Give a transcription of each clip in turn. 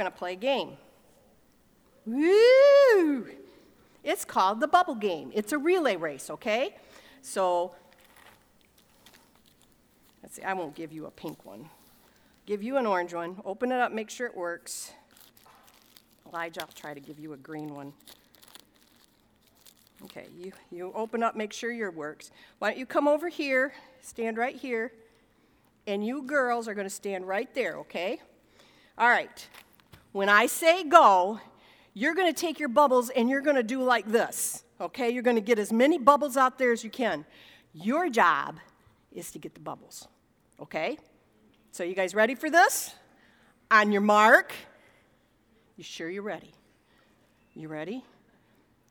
going to play a game. Woo! It's called the bubble game. It's a relay race, okay? So, let's see, I won't give you a pink one. Give you an orange one. Open it up, make sure it works. Elijah, I'll try to give you a green one. Okay, you, you open up, make sure your works. Why don't you come over here, stand right here, and you girls are going to stand right there, okay? All right. When I say go, you're going to take your bubbles and you're going to do like this, okay? You're going to get as many bubbles out there as you can. Your job is to get the bubbles, okay? So, you guys ready for this? On your mark. You sure you're ready? You ready?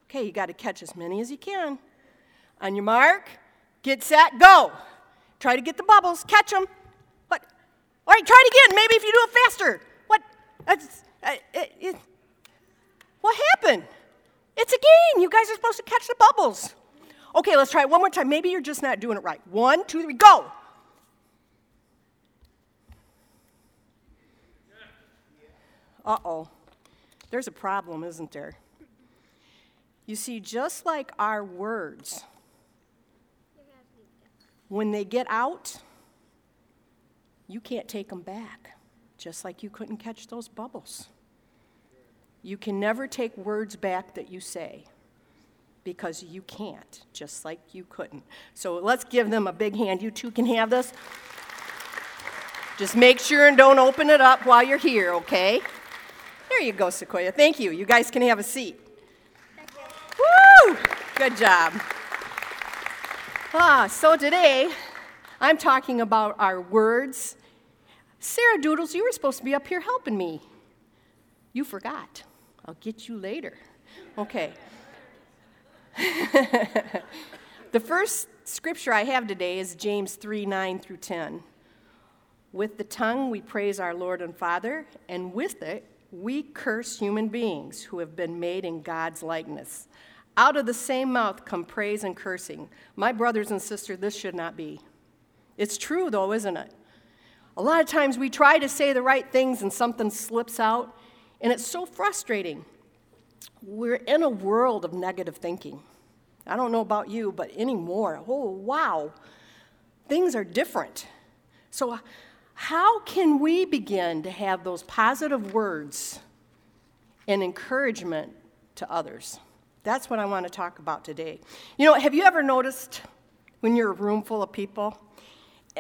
Okay, you got to catch as many as you can. On your mark, get set, go. Try to get the bubbles, catch them. What? All right, try it again. Maybe if you do it faster. What? That's, it, it, what happened? It's a game. You guys are supposed to catch the bubbles. Okay, let's try it one more time. Maybe you're just not doing it right. One, two, three, go. Uh oh. There's a problem, isn't there? You see, just like our words, when they get out, you can't take them back, just like you couldn't catch those bubbles. You can never take words back that you say because you can't, just like you couldn't. So let's give them a big hand. You two can have this. Just make sure and don't open it up while you're here, okay? There you go, Sequoia. Thank you. You guys can have a seat. Woo! Good job. Ah, so today I'm talking about our words. Sarah Doodles, you were supposed to be up here helping me. You forgot. I'll get you later. Okay. the first scripture I have today is James 3 9 through 10. With the tongue we praise our Lord and Father, and with it we curse human beings who have been made in God's likeness. Out of the same mouth come praise and cursing. My brothers and sisters, this should not be. It's true, though, isn't it? A lot of times we try to say the right things and something slips out, and it's so frustrating. We're in a world of negative thinking. I don't know about you, but anymore, oh, wow, things are different. So, how can we begin to have those positive words and encouragement to others? That's what I want to talk about today. You know, have you ever noticed when you're a room full of people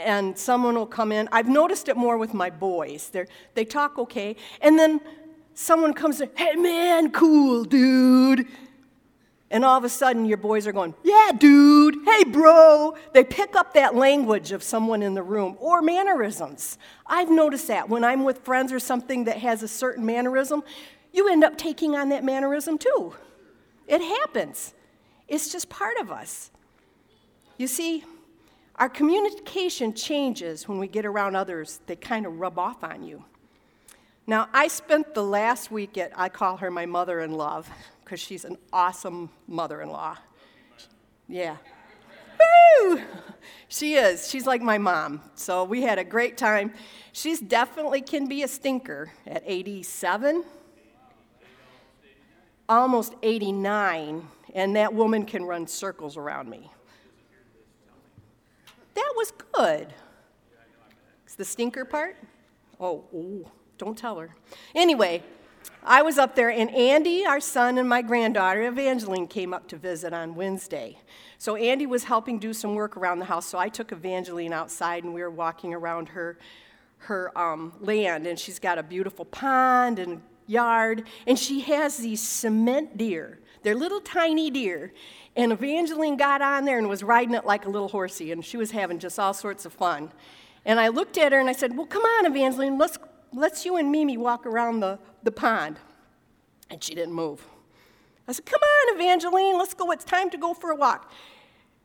and someone will come in? I've noticed it more with my boys. they they talk okay, and then someone comes in, hey man, cool, dude. And all of a sudden, your boys are going, Yeah, dude, hey, bro. They pick up that language of someone in the room or mannerisms. I've noticed that when I'm with friends or something that has a certain mannerism, you end up taking on that mannerism too. It happens, it's just part of us. You see, our communication changes when we get around others, they kind of rub off on you. Now, I spent the last week at, I call her my mother in law because she's an awesome mother in law. Yeah. Woo! She is. She's like my mom. So we had a great time. She's definitely can be a stinker at 87, almost 89, and that woman can run circles around me. That was good. It's the stinker part? Oh, don't tell her. Anyway, I was up there, and Andy, our son, and my granddaughter, Evangeline, came up to visit on Wednesday. So Andy was helping do some work around the house, so I took Evangeline outside, and we were walking around her, her um, land, and she's got a beautiful pond and yard, and she has these cement deer. They're little tiny deer. And Evangeline got on there and was riding it like a little horsey, and she was having just all sorts of fun. And I looked at her and I said, Well, come on, Evangeline, let's let's you and Mimi walk around the, the pond. And she didn't move. I said, Come on, Evangeline, let's go. It's time to go for a walk.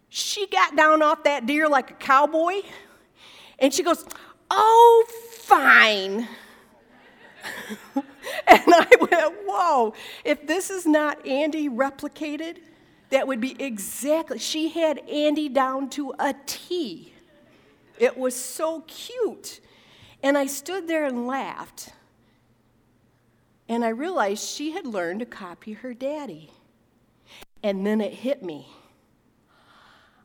She got down off that deer like a cowboy, and she goes, Oh, fine. and I went, Whoa, if this is not Andy replicated, that would be exactly, she had Andy down to a T. It was so cute. And I stood there and laughed. And I realized she had learned to copy her daddy. And then it hit me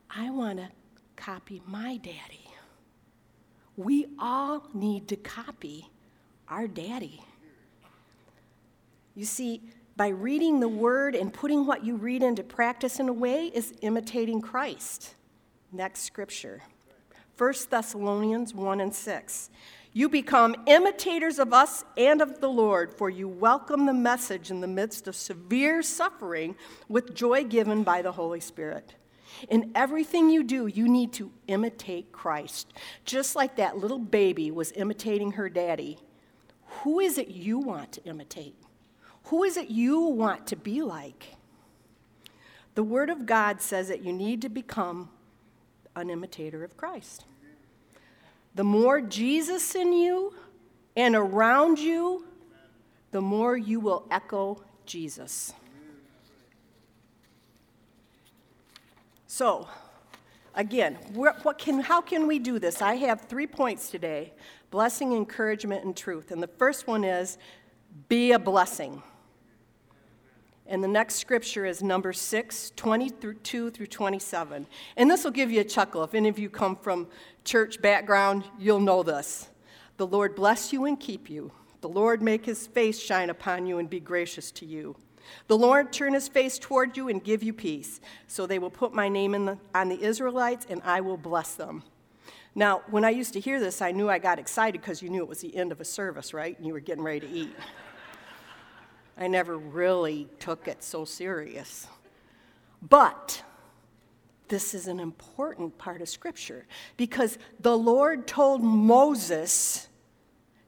I want to copy my daddy. We all need to copy our daddy. You see, by reading the word and putting what you read into practice in a way is imitating Christ. Next scripture 1 Thessalonians 1 and 6. You become imitators of us and of the Lord, for you welcome the message in the midst of severe suffering with joy given by the Holy Spirit. In everything you do, you need to imitate Christ. Just like that little baby was imitating her daddy. Who is it you want to imitate? Who is it you want to be like? The Word of God says that you need to become an imitator of Christ. The more Jesus in you and around you, the more you will echo Jesus. So, again, what can, how can we do this? I have three points today blessing, encouragement, and truth. And the first one is be a blessing. And the next scripture is number 6, 22 through 27. And this will give you a chuckle. If any of you come from church background, you'll know this. The Lord bless you and keep you. The Lord make his face shine upon you and be gracious to you. The Lord turn his face toward you and give you peace. So they will put my name the, on the Israelites, and I will bless them. Now, when I used to hear this, I knew I got excited because you knew it was the end of a service, right? And you were getting ready to eat. I never really took it so serious. But this is an important part of Scripture because the Lord told Moses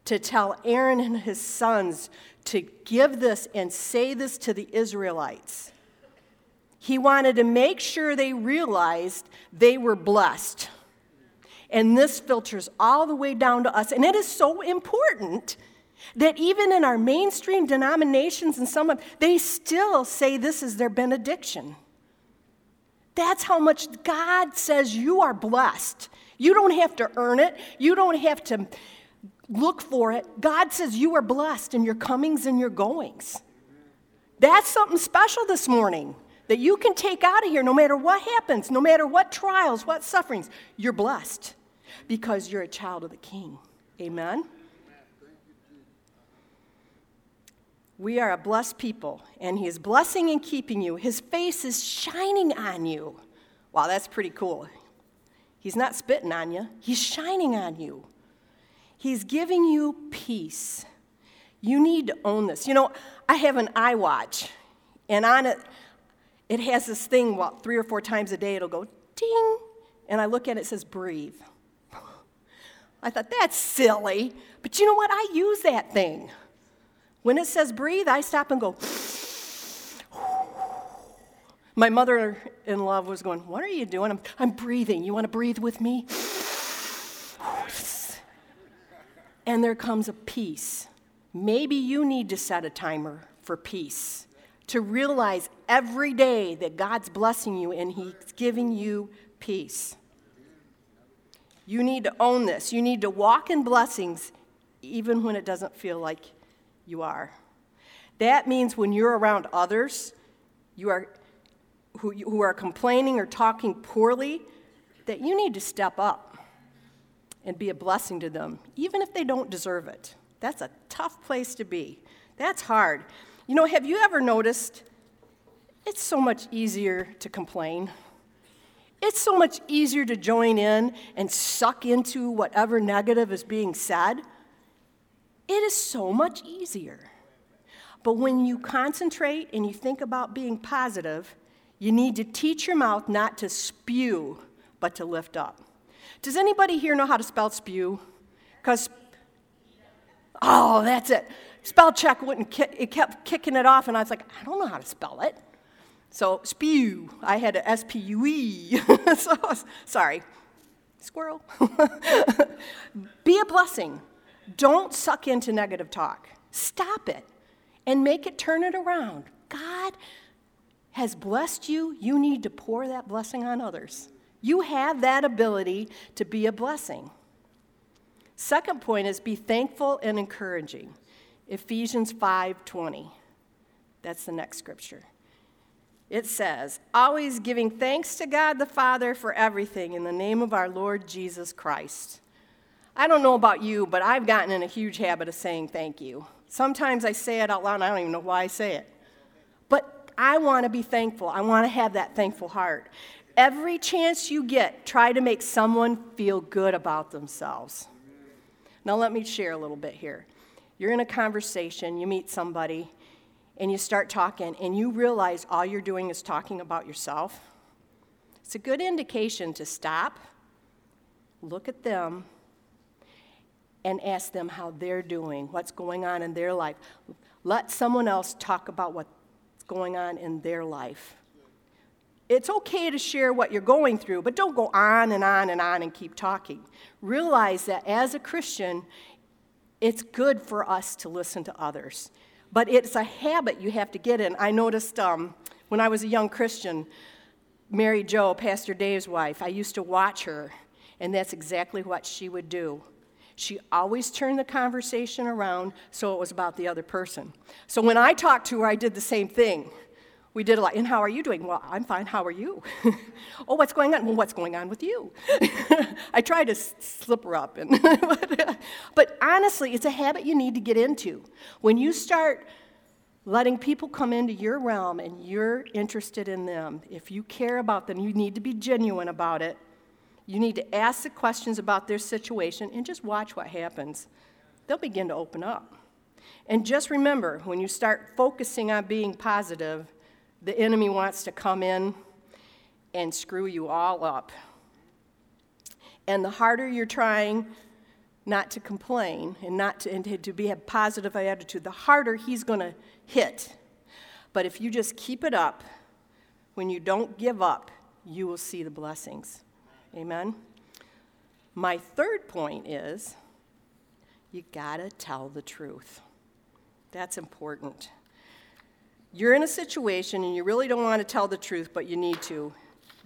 to tell Aaron and his sons to give this and say this to the Israelites. He wanted to make sure they realized they were blessed. And this filters all the way down to us. And it is so important that even in our mainstream denominations and some of they still say this is their benediction. That's how much God says you are blessed. You don't have to earn it. You don't have to look for it. God says you are blessed in your comings and your goings. That's something special this morning that you can take out of here no matter what happens, no matter what trials, what sufferings. You're blessed because you're a child of the King. Amen. We are a blessed people, and He is blessing and keeping you. His face is shining on you. Wow, that's pretty cool. He's not spitting on you, He's shining on you. He's giving you peace. You need to own this. You know, I have an iWatch, and on it, it has this thing, well, three or four times a day, it'll go ding, and I look at it, it says breathe. I thought, that's silly. But you know what? I use that thing. When it says breathe, I stop and go. My mother in law was going, What are you doing? I'm, I'm breathing. You want to breathe with me? And there comes a peace. Maybe you need to set a timer for peace, to realize every day that God's blessing you and He's giving you peace. You need to own this. You need to walk in blessings even when it doesn't feel like you are. That means when you're around others you are, who, who are complaining or talking poorly, that you need to step up and be a blessing to them, even if they don't deserve it. That's a tough place to be. That's hard. You know, have you ever noticed it's so much easier to complain? It's so much easier to join in and suck into whatever negative is being said it is so much easier. But when you concentrate and you think about being positive, you need to teach your mouth not to spew, but to lift up. Does anybody here know how to spell spew? Because, oh, that's it. Spell check wouldn't, it kept kicking it off, and I was like, I don't know how to spell it. So, spew, I had a S P U E. so, sorry, squirrel. Be a blessing. Don't suck into negative talk. Stop it and make it turn it around. God has blessed you. You need to pour that blessing on others. You have that ability to be a blessing. Second point is be thankful and encouraging. Ephesians 5:20. That's the next scripture. It says, "Always giving thanks to God the Father for everything in the name of our Lord Jesus Christ." I don't know about you, but I've gotten in a huge habit of saying thank you. Sometimes I say it out loud and I don't even know why I say it. But I want to be thankful. I want to have that thankful heart. Every chance you get, try to make someone feel good about themselves. Now, let me share a little bit here. You're in a conversation, you meet somebody, and you start talking, and you realize all you're doing is talking about yourself. It's a good indication to stop, look at them, and ask them how they're doing, what's going on in their life. Let someone else talk about what's going on in their life. It's okay to share what you're going through, but don't go on and on and on and keep talking. Realize that as a Christian, it's good for us to listen to others, but it's a habit you have to get in. I noticed um, when I was a young Christian, Mary Jo, Pastor Dave's wife, I used to watch her, and that's exactly what she would do. She always turned the conversation around so it was about the other person. So when I talked to her, I did the same thing. We did a lot. And how are you doing? Well, I'm fine. How are you? oh, what's going on? Well, what's going on with you? I try to slip her up. And but honestly, it's a habit you need to get into. When you start letting people come into your realm and you're interested in them, if you care about them, you need to be genuine about it. You need to ask the questions about their situation and just watch what happens. They'll begin to open up. And just remember, when you start focusing on being positive, the enemy wants to come in and screw you all up. And the harder you're trying not to complain and not to, and to be a positive attitude, the harder he's going to hit. But if you just keep it up, when you don't give up, you will see the blessings. Amen? My third point is you gotta tell the truth. That's important. You're in a situation and you really don't want to tell the truth, but you need to.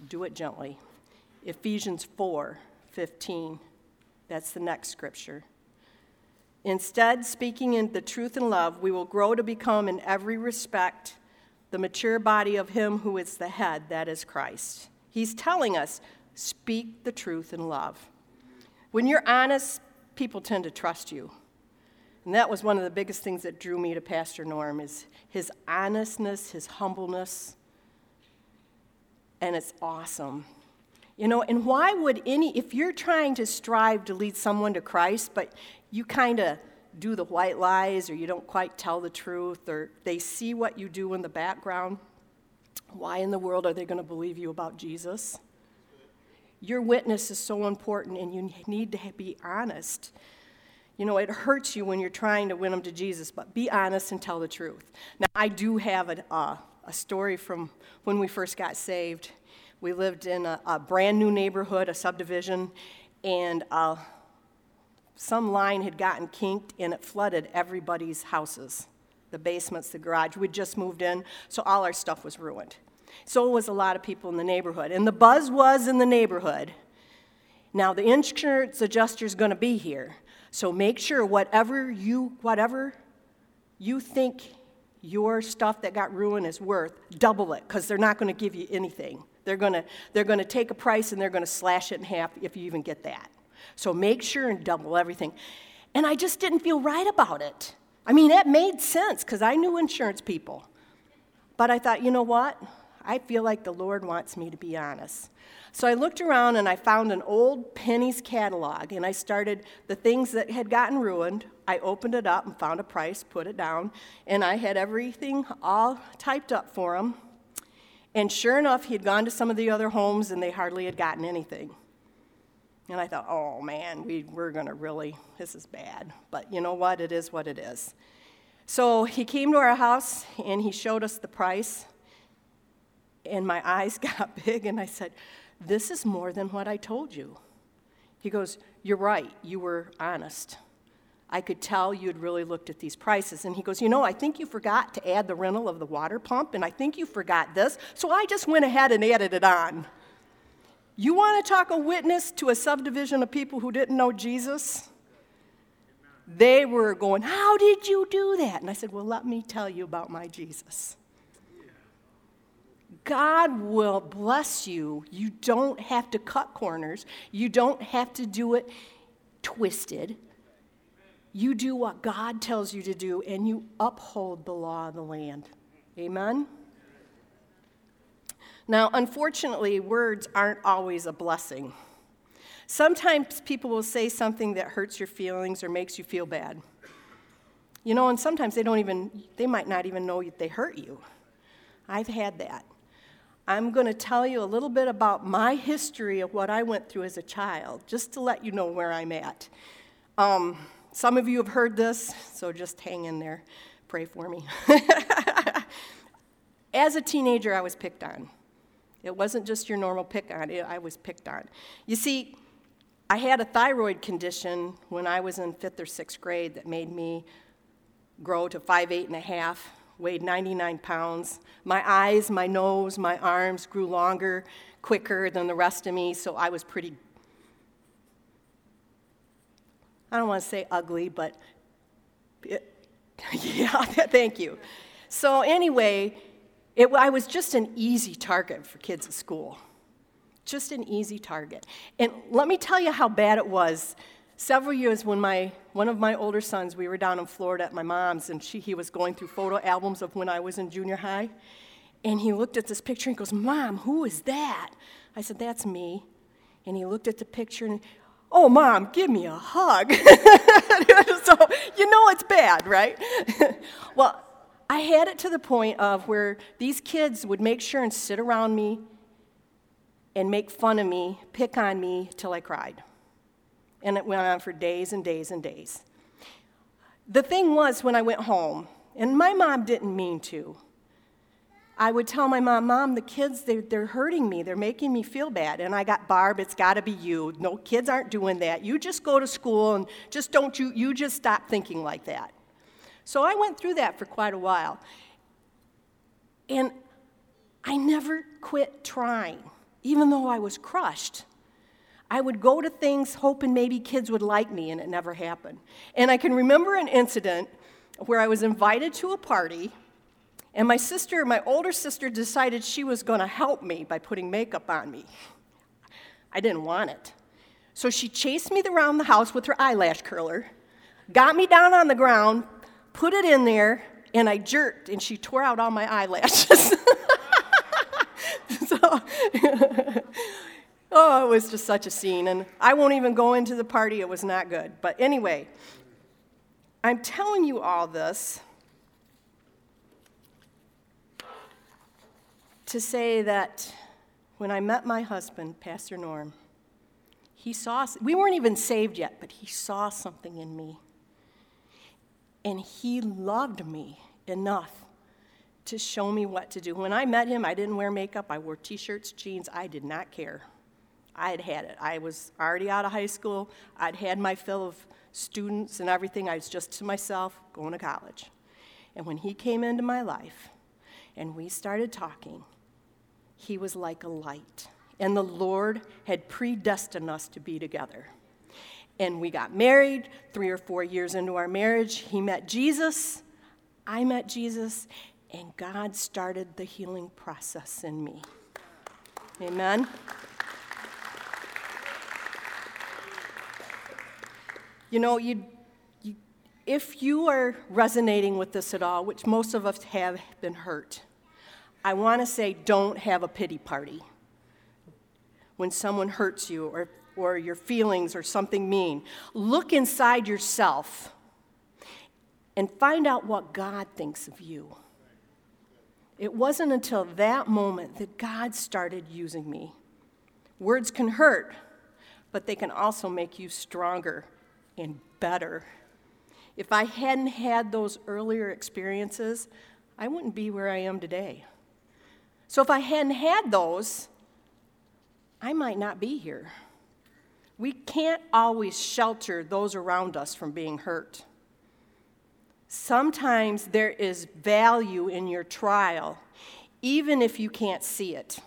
Do it gently. Ephesians 4 15. That's the next scripture. Instead, speaking in the truth and love, we will grow to become, in every respect, the mature body of Him who is the head, that is Christ. He's telling us Speak the truth in love. When you're honest, people tend to trust you. And that was one of the biggest things that drew me to Pastor Norm is his honestness, his humbleness. And it's awesome. You know, and why would any, if you're trying to strive to lead someone to Christ, but you kind of do the white lies or you don't quite tell the truth or they see what you do in the background, why in the world are they going to believe you about Jesus? Your witness is so important, and you need to be honest. You know, it hurts you when you're trying to win them to Jesus, but be honest and tell the truth. Now, I do have a, uh, a story from when we first got saved. We lived in a, a brand new neighborhood, a subdivision, and uh, some line had gotten kinked and it flooded everybody's houses the basements, the garage. We'd just moved in, so all our stuff was ruined. So was a lot of people in the neighborhood. And the buzz was in the neighborhood. Now, the insurance adjuster is going to be here. So make sure whatever you, whatever you think your stuff that got ruined is worth, double it, because they're not going to give you anything. They're going to, they're going to take a price and they're going to slash it in half if you even get that. So make sure and double everything. And I just didn't feel right about it. I mean, that made sense because I knew insurance people. But I thought, you know what? I feel like the Lord wants me to be honest. So I looked around and I found an old Penney's catalog and I started the things that had gotten ruined. I opened it up and found a price, put it down, and I had everything all typed up for him. And sure enough, he had gone to some of the other homes and they hardly had gotten anything. And I thought, oh man, we, we're going to really, this is bad. But you know what? It is what it is. So he came to our house and he showed us the price and my eyes got big, and I said, This is more than what I told you. He goes, You're right, you were honest. I could tell you had really looked at these prices. And he goes, You know, I think you forgot to add the rental of the water pump, and I think you forgot this, so I just went ahead and added it on. You want to talk a witness to a subdivision of people who didn't know Jesus? they were going, How did you do that? And I said, Well, let me tell you about my Jesus. God will bless you. You don't have to cut corners, you don't have to do it twisted. You do what God tells you to do, and you uphold the law of the land. Amen? Now, unfortunately, words aren't always a blessing. Sometimes people will say something that hurts your feelings or makes you feel bad. You know, and sometimes they don't even, they might not even know they hurt you. I've had that. I'm going to tell you a little bit about my history of what I went through as a child, just to let you know where I'm at. Um, some of you have heard this, so just hang in there. Pray for me. as a teenager, I was picked on. It wasn't just your normal pick on, it, I was picked on. You see, I had a thyroid condition when I was in fifth or sixth grade that made me grow to five, eight and a half weighed 99 pounds. My eyes, my nose, my arms grew longer, quicker than the rest of me, so I was pretty, I don't want to say ugly, but it, yeah, thank you. So, anyway, it, I was just an easy target for kids at school. Just an easy target. And let me tell you how bad it was several years when my one of my older sons we were down in florida at my mom's and she, he was going through photo albums of when i was in junior high. And he looked at this picture and goes mom who is that? I said that's me. And he looked at the picture and oh mom give me a hug. So you know it's bad right? Well i had it to the point of where these kids would make sure and sit around me and make fun of me pick on me till i cried and it went on for days and days and days. The thing was, when I went home, and my mom didn't mean to, I would tell my mom, Mom, the kids, they're, they're hurting me. They're making me feel bad. And I got Barb, it's got to be you. No, kids aren't doing that. You just go to school and just don't you, you just stop thinking like that. So I went through that for quite a while. And I never quit trying, even though I was crushed. I would go to things hoping maybe kids would like me, and it never happened. And I can remember an incident where I was invited to a party, and my sister, my older sister, decided she was going to help me by putting makeup on me. I didn't want it. So she chased me around the house with her eyelash curler, got me down on the ground, put it in there, and I jerked, and she tore out all my eyelashes. so, Oh, it was just such a scene. And I won't even go into the party, it was not good. But anyway, I'm telling you all this to say that when I met my husband, Pastor Norm, he saw, we weren't even saved yet, but he saw something in me. And he loved me enough to show me what to do. When I met him, I didn't wear makeup, I wore t shirts, jeans, I did not care. I had had it. I was already out of high school. I'd had my fill of students and everything. I was just to myself going to college. And when he came into my life and we started talking, he was like a light. And the Lord had predestined us to be together. And we got married three or four years into our marriage. He met Jesus. I met Jesus. And God started the healing process in me. Amen. You know, you, you, if you are resonating with this at all, which most of us have been hurt, I want to say don't have a pity party when someone hurts you or, or your feelings or something mean. Look inside yourself and find out what God thinks of you. It wasn't until that moment that God started using me. Words can hurt, but they can also make you stronger and better. If I hadn't had those earlier experiences, I wouldn't be where I am today. So if I hadn't had those, I might not be here. We can't always shelter those around us from being hurt. Sometimes there is value in your trial, even if you can't see it.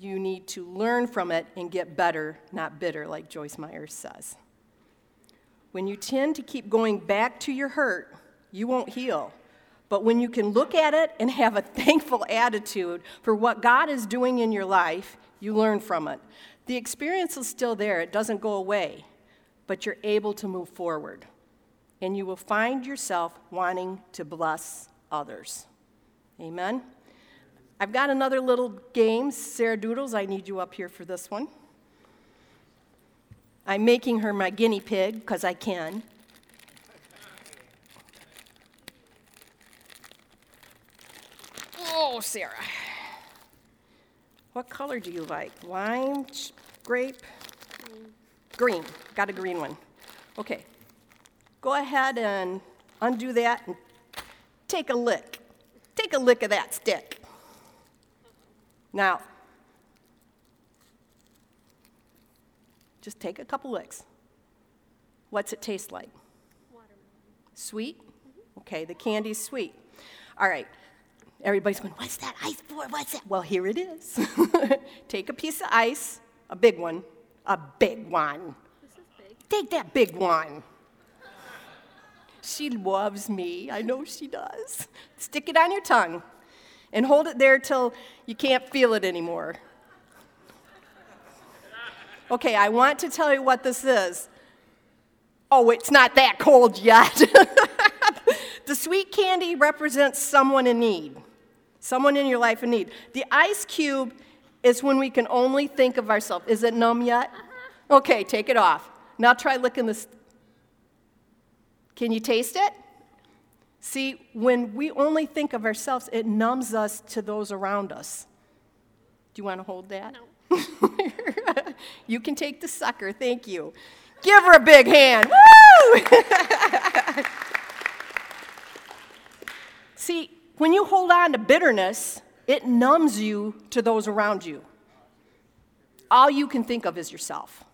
You need to learn from it and get better, not bitter, like Joyce Myers says. When you tend to keep going back to your hurt, you won't heal. But when you can look at it and have a thankful attitude for what God is doing in your life, you learn from it. The experience is still there, it doesn't go away, but you're able to move forward. And you will find yourself wanting to bless others. Amen? I've got another little game. Sarah Doodles, I need you up here for this one. I'm making her my guinea pig because I can. Oh, Sarah. What color do you like? Lime, grape? Green. Got a green one. Okay. Go ahead and undo that and take a lick. Take a lick of that stick. Now, just take a couple licks. What's it taste like? Watermelon. Sweet? Mm-hmm. Okay, the candy's sweet. All right. Everybody's going, What's that ice for? What's that? Well, here it is. Take a piece of ice, a big one, a big one. This is big. Take that big one. She loves me. I know she does. Stick it on your tongue and hold it there till you can't feel it anymore. Okay, I want to tell you what this is. Oh, it's not that cold yet. the sweet candy represents someone in need someone in your life in need. The ice cube is when we can only think of ourselves. Is it numb yet? Uh-huh. Okay, take it off. Now try licking this. Can you taste it? See, when we only think of ourselves, it numbs us to those around us. Do you want to hold that? No. you can take the sucker. Thank you. Give her a big hand. Woo! See, when you hold on to bitterness, it numbs you to those around you. All you can think of is yourself.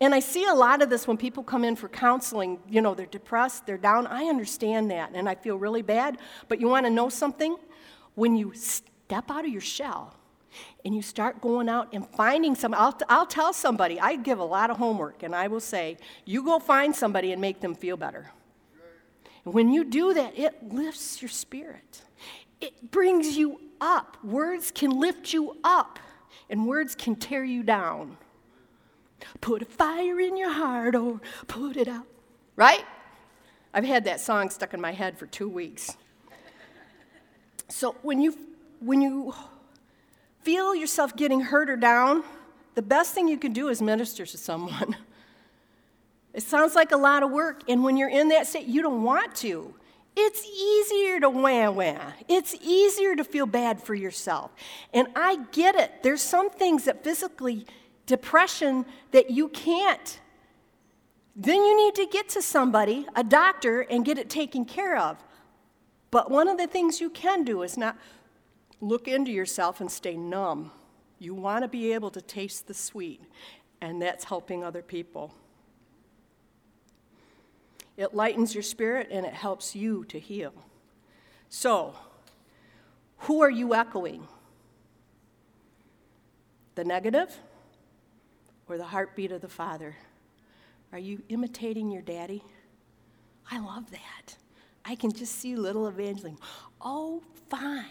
And I see a lot of this when people come in for counseling. You know, they're depressed, they're down. I understand that, and I feel really bad. But you want to know something? When you step out of your shell and you start going out and finding some, I'll, I'll tell somebody, I give a lot of homework, and I will say, you go find somebody and make them feel better. And when you do that, it lifts your spirit, it brings you up. Words can lift you up, and words can tear you down. Put a fire in your heart or put it out. Right? I've had that song stuck in my head for two weeks. So when you when you feel yourself getting hurt or down, the best thing you can do is minister to someone. It sounds like a lot of work, and when you're in that state, you don't want to. It's easier to wah wah. It's easier to feel bad for yourself. And I get it. There's some things that physically, depression, that you can't. Then you need to get to somebody, a doctor, and get it taken care of. But one of the things you can do is not look into yourself and stay numb. You want to be able to taste the sweet, and that's helping other people. It lightens your spirit and it helps you to heal. So, who are you echoing? The negative or the heartbeat of the Father? Are you imitating your daddy? I love that. I can just see little Evangeline. Oh, fine.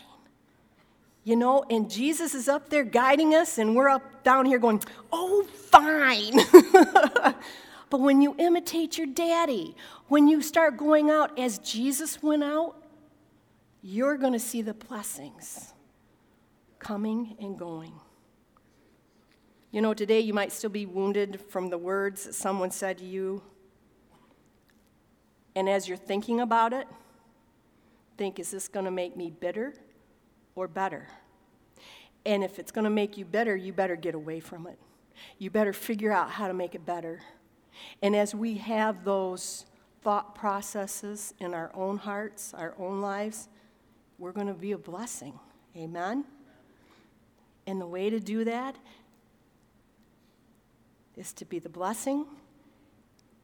You know, and Jesus is up there guiding us, and we're up down here going, oh, fine. But when you imitate your daddy, when you start going out as Jesus went out, you're going to see the blessings coming and going. You know, today you might still be wounded from the words that someone said to you. And as you're thinking about it, think is this going to make me bitter or better? And if it's going to make you better, you better get away from it. You better figure out how to make it better. And as we have those thought processes in our own hearts, our own lives, we're going to be a blessing. Amen? And the way to do that is to be the blessing,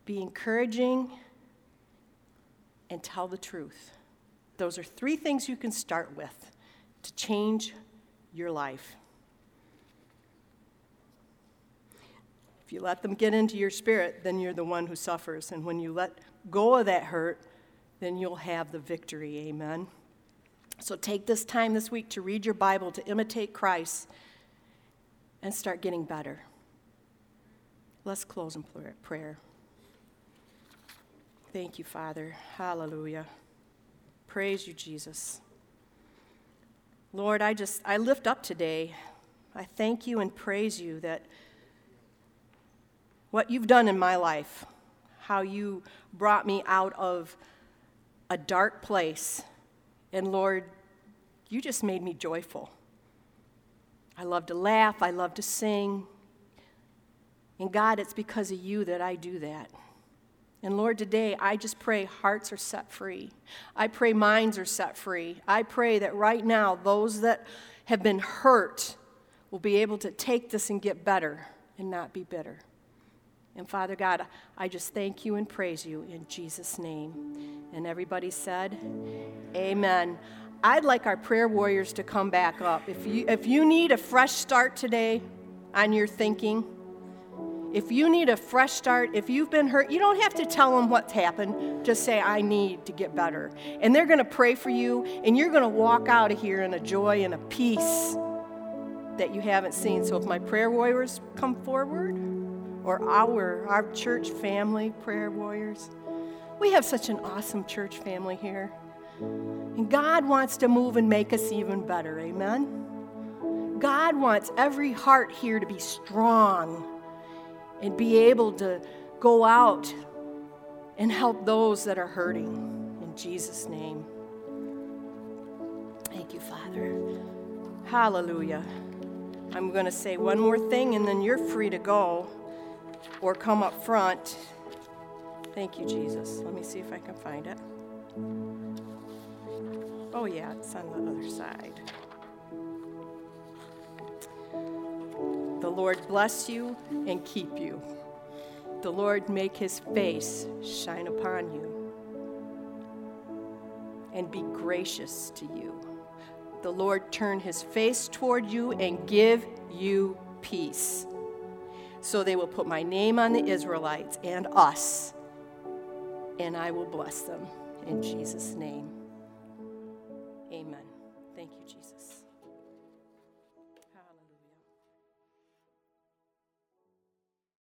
be encouraging, and tell the truth. Those are three things you can start with to change your life. If you let them get into your spirit, then you're the one who suffers. And when you let go of that hurt, then you'll have the victory. Amen. So take this time this week to read your Bible, to imitate Christ, and start getting better. Let's close in prayer. Thank you, Father. Hallelujah. Praise you, Jesus. Lord, I just, I lift up today. I thank you and praise you that what you've done in my life, how you brought me out of a dark place. And Lord, you just made me joyful. I love to laugh, I love to sing. And God, it's because of you that I do that. And Lord, today I just pray hearts are set free. I pray minds are set free. I pray that right now those that have been hurt will be able to take this and get better and not be bitter. And Father God, I just thank you and praise you in Jesus' name. And everybody said, Amen. I'd like our prayer warriors to come back up. If you, if you need a fresh start today on your thinking, if you need a fresh start, if you've been hurt, you don't have to tell them what's happened. Just say, I need to get better. And they're going to pray for you, and you're going to walk out of here in a joy and a peace that you haven't seen. So if my prayer warriors come forward, or our, our church family prayer warriors, we have such an awesome church family here. And God wants to move and make us even better. Amen? God wants every heart here to be strong and be able to go out and help those that are hurting. In Jesus' name. Thank you, Father. Hallelujah. I'm going to say one more thing and then you're free to go or come up front. Thank you, Jesus. Let me see if I can find it. Oh, yeah, it's on the other side. Lord bless you and keep you. The Lord make his face shine upon you and be gracious to you. The Lord turn his face toward you and give you peace. So they will put my name on the Israelites and us, and I will bless them. In Jesus' name.